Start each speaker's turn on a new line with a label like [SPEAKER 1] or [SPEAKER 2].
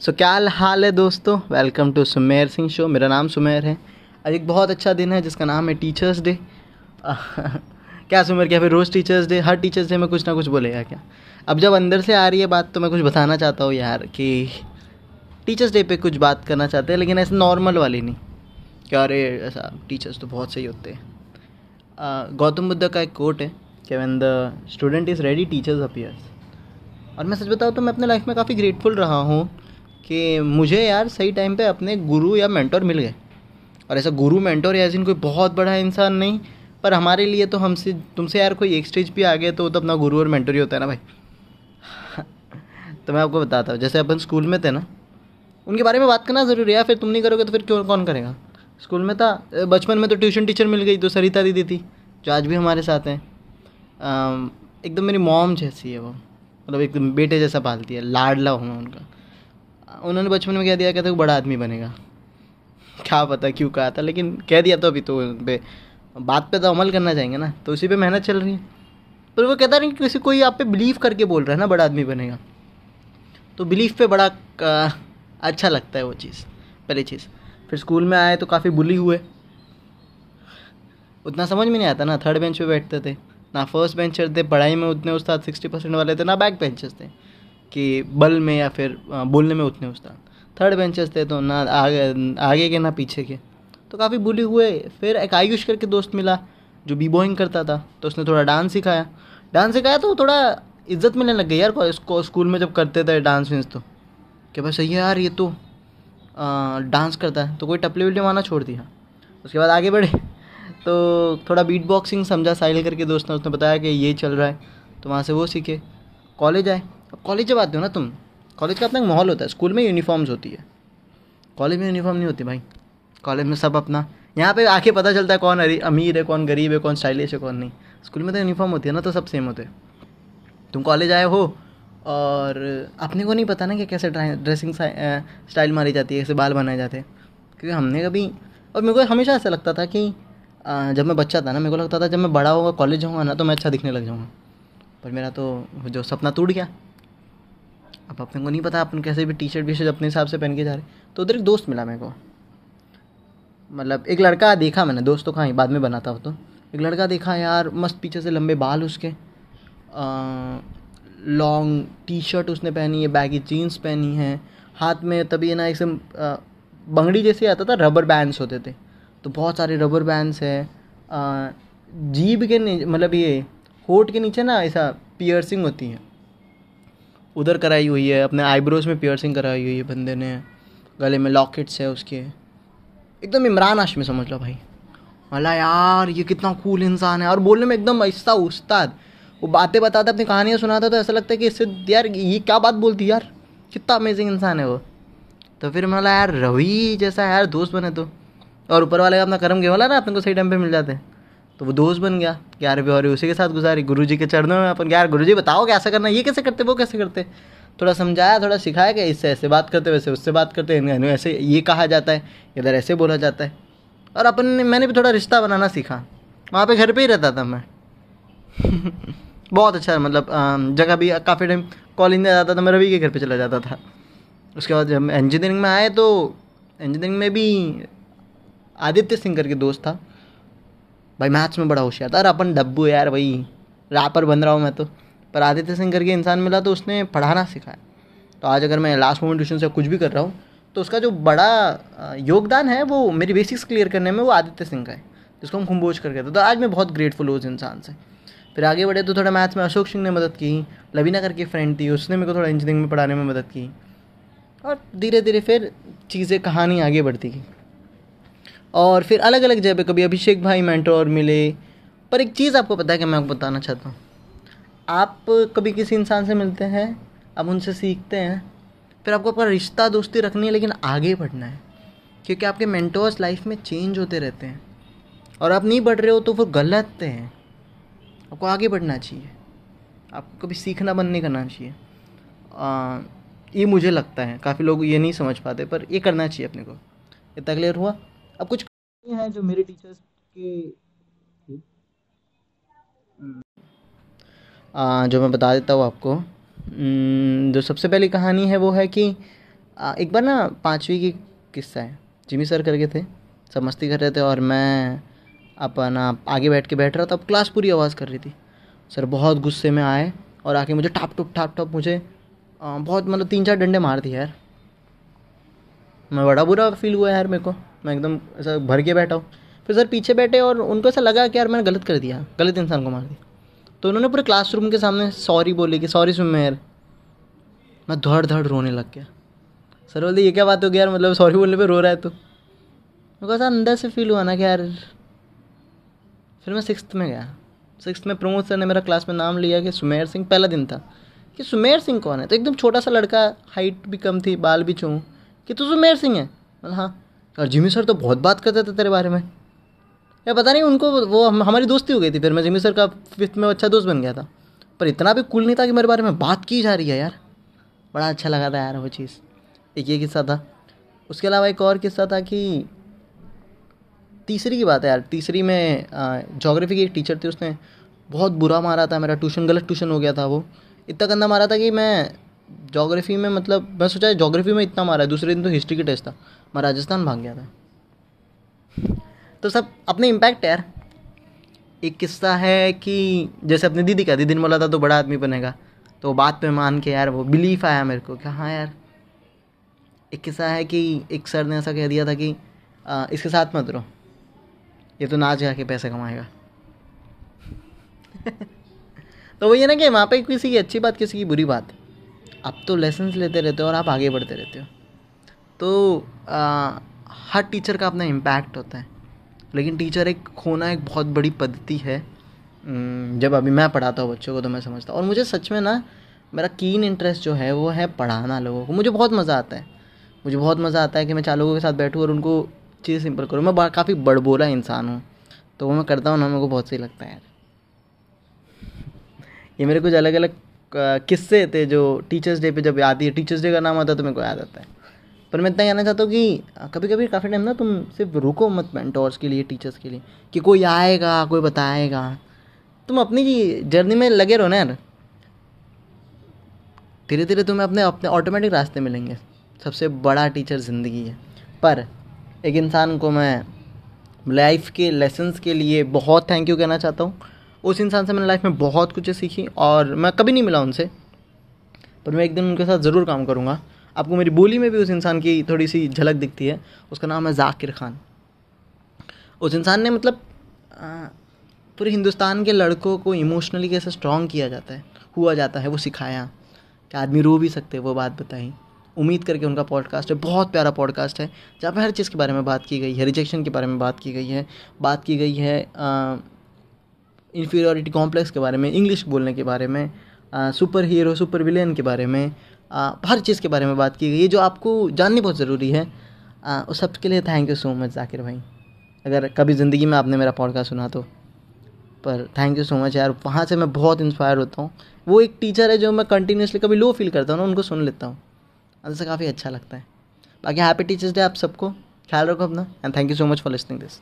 [SPEAKER 1] सो so, क्या हाल है दोस्तों? Welcome to Sumer Singh show मेरा नाम सुमेर है। आज एक बहुत अच्छा दिन है जिसका नाम है टीचर्स डे क्या सुमेर क्या फिर रोज़ टीचर्स डे हर टीचर्स डे में कुछ ना कुछ बोलेगा क्या? अब जब अंदर से आ रही है बात तो मैं कुछ बताना चाहता हूँ यार कि टीचर्स डे पे कुछ बात करना चाहते हैं लेकिन ऐसे नॉर्मल वाली नहीं। क्या अरे ऐसा टीचर्स तो बहुत सही होते हैं। गौतम बुद्ध का एक कोट है कि when the student is ready teachers appears और मैं सच बताऊँ तो मैं अपने लाइफ में काफ़ी ग्रेटफुल रहा हूँ। कि मुझे यार सही टाइम पे अपने गुरु या मेंटोर मिल गए। और ऐसा गुरु मेंटोर या ऐसे कोई बहुत बड़ा इंसान नहीं, पर हमारे लिए तो हमसे, तुमसे यार कोई एक स्टेज पे आ गया तो वो तो अपना गुरु और मेंटोर ही होता है ना भाई। तो मैं आपको बताता हूँ, जैसे अपन स्कूल में थे ना, उनके बारे में बात करना ज़रूरी है फिर तुम नहीं करोगे तो फिर क्यों, कौन करेगा? स्कूल में था, बचपन में तो ट्यूशन टीचर मिल गई तो सरिता दीदी थी, जो आज भी हमारे साथ हैं। एकदम मेरी मॉम जैसी है वो मतलब एकदम बेटे जैसा पालती है, लाडला हूँ मैं उनका। उन्होंने बचपन में कह दिया कहते बड़ा आदमी बनेगा। क्या पता क्यों कहा था, लेकिन कह दिया तो अभी तो पे बात पे तो अमल करना चाहेंगे ना तो उसी पे मेहनत चल रही है। पर वो कहता नहीं कि किसी कोई आप पे बिलीव करके बोल रहा है ना, बड़ा आदमी बनेगा। तो बिलीव पे बड़ा अच्छा लगता है वो चीज़, पहली चीज़। फिर स्कूल में आए तो काफ़ी बुली हुए। उतना समझ में नहीं आता ना थर्ड बेंच पे बैठते थे। ना फ़र्स्ट बेंचर थे, पढ़ाई में उतने उस्ताद सिक्सटी परसेंट वाले थे, ना बैक बेंचर्स थे। कि बल में या फिर बोलने में उतने उस्ताद। थर्ड बेंचेस थे तो ना आगे आगे के ना पीछे के। तो काफ़ी बुली हुए। फिर एक आयुष करके दोस्त मिला जो बी बॉइंग करता था। तो उसने थोड़ा डांस सिखाया। डांस सिखाया तो थोड़ा इज़्ज़त मिलने लग गई यार इसको स्कूल में जब करते थे डांस विंस तो। कि भाई सही है यार ये तो आ, डांस करता है। तो कोई टपले विपले माना छोड़ दिया। उसके बाद आगे बढ़े। तो थोड़ा बीट बॉक्सिंग समझा साहिल करके दोस्त ने। उसने बताया कि ये चल रहा है तो वहाँ से वो सीखे। कॉलेज आए। अब कॉलेज जब आते हो ना तुम, कॉलेज का अपना एक माहौल होता है, स्कूल में यूनिफॉर्म्स होती है। कॉलेज में यूनिफॉर्म नहीं होती भाई। कॉलेज में सब अपना, यहाँ पे आके पता चलता है कौन अमीर है, कौन गरीब है, कौन स्टाइलिश है, कौन नहीं। स्कूल में तो यूनिफॉर्म होती है ना तो सब सेम होते तुम कॉलेज आए हो और अपने को नहीं पता ना कि कैसे ड्रेसिंग स्टाइल मारी जाती है, कैसे बाल बनाए जाते हैं। क्योंकि हमने कभी, और मेरे को हमेशा ऐसा लगता था कि जब मैं बच्चा था ना, मेरे को लगता था जब मैं बड़ा होगा कॉलेज जाऊँगा ना तो मैं अच्छा दिखने लग जाऊँगा। पर मेरा तो जो सपना टूट गया। अब अपने को नहीं पता अपन कैसे भी टी शर्ट वी शर्ट अपने हिसाब से पहन के जा रहे तो उधर एक दोस्त मिला मेरे को। मतलब एक लड़का देखा मैंने, दोस्त तो कहाँ बाद में बनाता हो तो। एक लड़का देखा यार, मस्त पीछे से लंबे बाल उसके। लॉन्ग टी शर्ट उसने पहनी है बैगी जीन्स पहनी है। हाथ में तभी ना एकदम बंगड़ी जैसे आता था रबर बैंड्स होते थे। तो बहुत सारे रबर बैंड्स है। जीभ के मतलब ये, होठ के नीचे ना ऐसा पियर्सिंग होती है। उधर कराई हुई है, अपने आईब्रोज में पियर्सिंग कराई हुई है बंदे ने। गले में लॉकेट्स है उसके। एकदम इमरान हाशमी समझ लो भाई। मला यार, ये कितना कूल इंसान है। और बोलने में एकदम ऐसा उस्ताद। वो बातें बताता, अपनी कहानियाँ सुनाता तो ऐसा लगता है कि इससे, यार, ये क्या बात बोलती यार? कितना अमेजिंग इंसान है वो। तो फिर मला यार, रवि जैसा यार, दोस्त बने तो। और ऊपर वाले का अपना कर्म गया वाला ना अपने को सही टाइम पे मिल जाते हैं। तो वो दोस्त बन गया ग्यारहवीं और उसी के साथ गुजारी? गुरु जी के चरणों में अपन, यार गुरु जी बताओ कैसे करना ये कैसे करते, वो कैसे करते? थोड़ा समझाया, थोड़ा सिखाया कि इससे ऐसे बात करते, वैसे उससे बात करते हैं ऐसे ये कहा जाता है, इधर ऐसे बोला जाता है। और अपन ने, मैंने भी थोड़ा रिश्ता बनाना सीखा। वहाँ पे घर पे ही रहता था मैं। बहुत अच्छा मतलब जगह भी काफ़ी टाइम कॉलेज में जाता था, मैं रवि के घर पे चला जाता था। उसके बाद जब इंजीनियरिंग में आए तो इंजीनियरिंग में भी आदित्य सिंह करके दोस्त था। भाई मैथ्स में बड़ा होशियार था। अरे अपन डब्बू यार भाई। रैपर बन रहा हूँ मैं तो। पर आदित्य सिंह करके इंसान मिला तो उसने पढ़ाना सिखाया। तो आज अगर मैं लास्ट मोमेंट ट्यूशन से कुछ भी कर रहा हूँ तो उसका जो बड़ा योगदान है वो मेरी बेसिक्स क्लियर करने में वो आदित्य सिंह का है, जिसको हम कुम्बोज कर कहते तो आज मैं बहुत ग्रेटफुल हूँ उस इंसान से। फिर आगे बढ़े तो थोड़ा मैथ्स में अशोक सिंह ने मदद की, लवीना करके फ्रेंड थी, उसने मेरे को थोड़ा इंजीनियरिंग में पढ़ाने में मदद की। और धीरे धीरे फिर चीज़ें, कहानी आगे बढ़ती गई। और फिर अलग अलग जगह कभी अभिषेक भाई मेंटोर मिले। पर एक चीज़ आपको पता है कि मैं आपको बताना चाहता हूँ। आप कभी किसी इंसान से मिलते हैं आप उनसे सीखते हैं फिर आपको अपना रिश्ता दोस्ती रखनी है लेकिन आगे बढ़ना है। क्योंकि आपके मेंटोर्स लाइफ में चेंज होते रहते हैं। और आप नहीं बढ़ रहे हो तो वो गलत हैं। आपको आगे बढ़ना चाहिए। आपको कभी सीखना बंद नहीं करना चाहिए। आ, ये मुझे लगता है। काफ़ी लोग ये नहीं समझ पाते पर ये करना चाहिए अपने को। इतना क्लियर हुआ? अब कुछ हैं जो मेरे टीचर्स के आ, जो मैं बता देता हूँ आपको। जो सबसे पहली कहानी है वो है कि एक बार ना पाँचवीं की किस्सा है। जिमी सर करके थे सब मस्ती कर रहे थे और मैं अपना आगे बैठ के बैठ रहा था अब क्लास पूरी आवाज़ कर रही थी। सर बहुत गुस्से में आए और आके मुझे टाप टुप टाप टप मुझे बहुत मतलब तीन चार डंडे मार दिए यार। मैं बड़ा बुरा फील हुआ यार मेरे को। मैं एकदम ऐसा भर के बैठा हूँ। फिर सर पीछे बैठे और उनको ऐसा लगा कि यार मैंने गलत कर दिया, गलत इंसान को मार दिया। तो उन्होंने पूरे क्लासरूम के सामने सॉरी बोली कि सॉरी सुमेर मैं धड़ धड़ रोने लग गया। सर बोलते, ये क्या बात हो गया यार मतलब सॉरी बोलने पे रो रहा है तो? मेरे को ऐसा अंदर से फील हुआ ना कि यार, फिर मैं सिक्स में गया। सिक्स में प्रमोद सर ने मेरा क्लास में नाम लिया कि सुमेर सिंह, पहला दिन था। कि सुमेर सिंह कौन है? तो एकदम छोटा सा लड़का हाइट भी कम थी, बाल भी चूँ। कि तू सुमेर सिंह है? मतलब हाँ। और जिमी सर तो बहुत बात करते थे तेरे बारे में। या पता नहीं उनको वो हमारी दोस्ती हो गई थी फिर मैं जिमी सर का फिफ्थ में अच्छा दोस्त बन गया था। पर इतना भी कुल नहीं था कि मेरे बारे में बात की जा रही है यार। बड़ा अच्छा लगा था यार वो चीज़। एक ये किस्सा था। उसके अलावा एक और किस्सा था कि तीसरी की बात है यार। तीसरी में जोग्राफी की एक टीचर थी उसने। बहुत बुरा मारा था मेरा। ट्यूशन गलत ट्यूशन हो गया था वो। इतना गंदा मारा था कि मैं जोग्राफी में मतलब मैं सोचा जोग्राफी में इतना मारा है दूसरे दिन तो हिस्ट्री की टेस्ट था। मैं राजस्थान भाग गया था। तो सब अपने इम्पैक्ट है यार। एक किस्सा है कि जैसे अपनी दीदी का दीदी ने बोला था तो बड़ा आदमी बनेगा। तो बात पे मान के यार वो बिलीफ आया मेरे को कि हाँ यार। एक किस्सा है कि एक सर ने ऐसा कह दिया था कि आ, इसके साथ मत रहो। ये तो नाच गा के पैसे कमाएगा। तो वही है ना कि वहाँ पे किसी की अच्छी बात किसी की बुरी बात। आप तो लेसन्स लेते रहते हो और आप आगे बढ़ते रहते हो। तो आ, हर टीचर का अपना इम्पैक्ट होता है। लेकिन टीचर एक खोना एक बहुत बड़ी पद्धति है। जब अभी मैं पढ़ाता हूँ बच्चों को तो मैं समझता हूँ। और मुझे सच में ना मेरा कीन इंटरेस्ट जो है वो है पढ़ाना लोगों को। मुझे बहुत मज़ा आता है। मुझे बहुत मज़ा आता है कि मैं चार लोगों के साथ बैठूँ और उनको चीज़ सिंपल करूँ। मैं काफ़ी बड़बोला इंसान हूँ। तो वो मैं करता हूँ ना मेरे को बहुत सही लगता है यार। ये मेरे कुछ अलग अलग किस्से थे जो टीचर्स डे पे जब आती है टीचर्स डे का नाम आता है तो मेरे को याद आता है। पर मैं इतना कहना चाहता हूँ कि कभी कभी काफ़ी टाइम ना तुम सिर्फ़ रुको मत मेंटोर्स के लिए टीचर्स के लिए, कि कोई आएगा, कोई बताएगा। तुम अपनी जर्नी में लगे रहो ना यार। धीरे धीरे तुम्हें अपने अपने ऑटोमेटिक रास्ते मिलेंगे। सबसे बड़ा टीचर ज़िंदगी है। पर एक इंसान को मैं लाइफ के लेसन्स के लिए बहुत थैंक यू कहना चाहता हूँ। उस इंसान से मैंने लाइफ में बहुत कुछ सीखी और मैं कभी नहीं मिला उनसे। पर मैं एक दिन उनके साथ ज़रूर काम करूँगा। आपको मेरी बोली में भी उस इंसान की थोड़ी सी झलक दिखती है। उसका नाम है जाकिर खान। उस इंसान ने मतलब पूरे हिंदुस्तान के लड़कों को इमोशनली कैसे स्ट्रॉन्ग किया जाता है, हुआ जाता है, वो सिखाया। कि आदमी रो भी सकते वो बात बताई। उम्मीद करके उनका पॉडकास्ट है, बहुत प्यारा पॉडकास्ट है, जहाँ पर हर चीज़ के बारे में बात की गई है रिजेक्शन के बारे में बात की गई है। बात की गई है इन्फीरियोरिटी कॉम्प्लेक्स के बारे में इंग्लिश बोलने के बारे में सुपर हीरो सुपर विलेन के बारे में हर चीज़ के बारे में बात की गई। है जो आपको जाननी बहुत ज़रूरी है आ, उस सब के लिए thank you so much Zakir भाई। अगर कभी ज़िंदगी में आपने मेरा पॉडकास्ट सुना तो। पर थैंक यू सो मच यार वहाँ से मैं बहुत इंस्पायर होता हूँ। वो एक टीचर है जो मैं कंटिन्यूसली कभी लो फील करता हूँ ना उनको सुन लेता हूँ। उससे काफ़ी अच्छा लगता है। बाकी हैप्पी टीचर्स डे आप सबको। ख्याल रखो अपना and thank you so much for listening this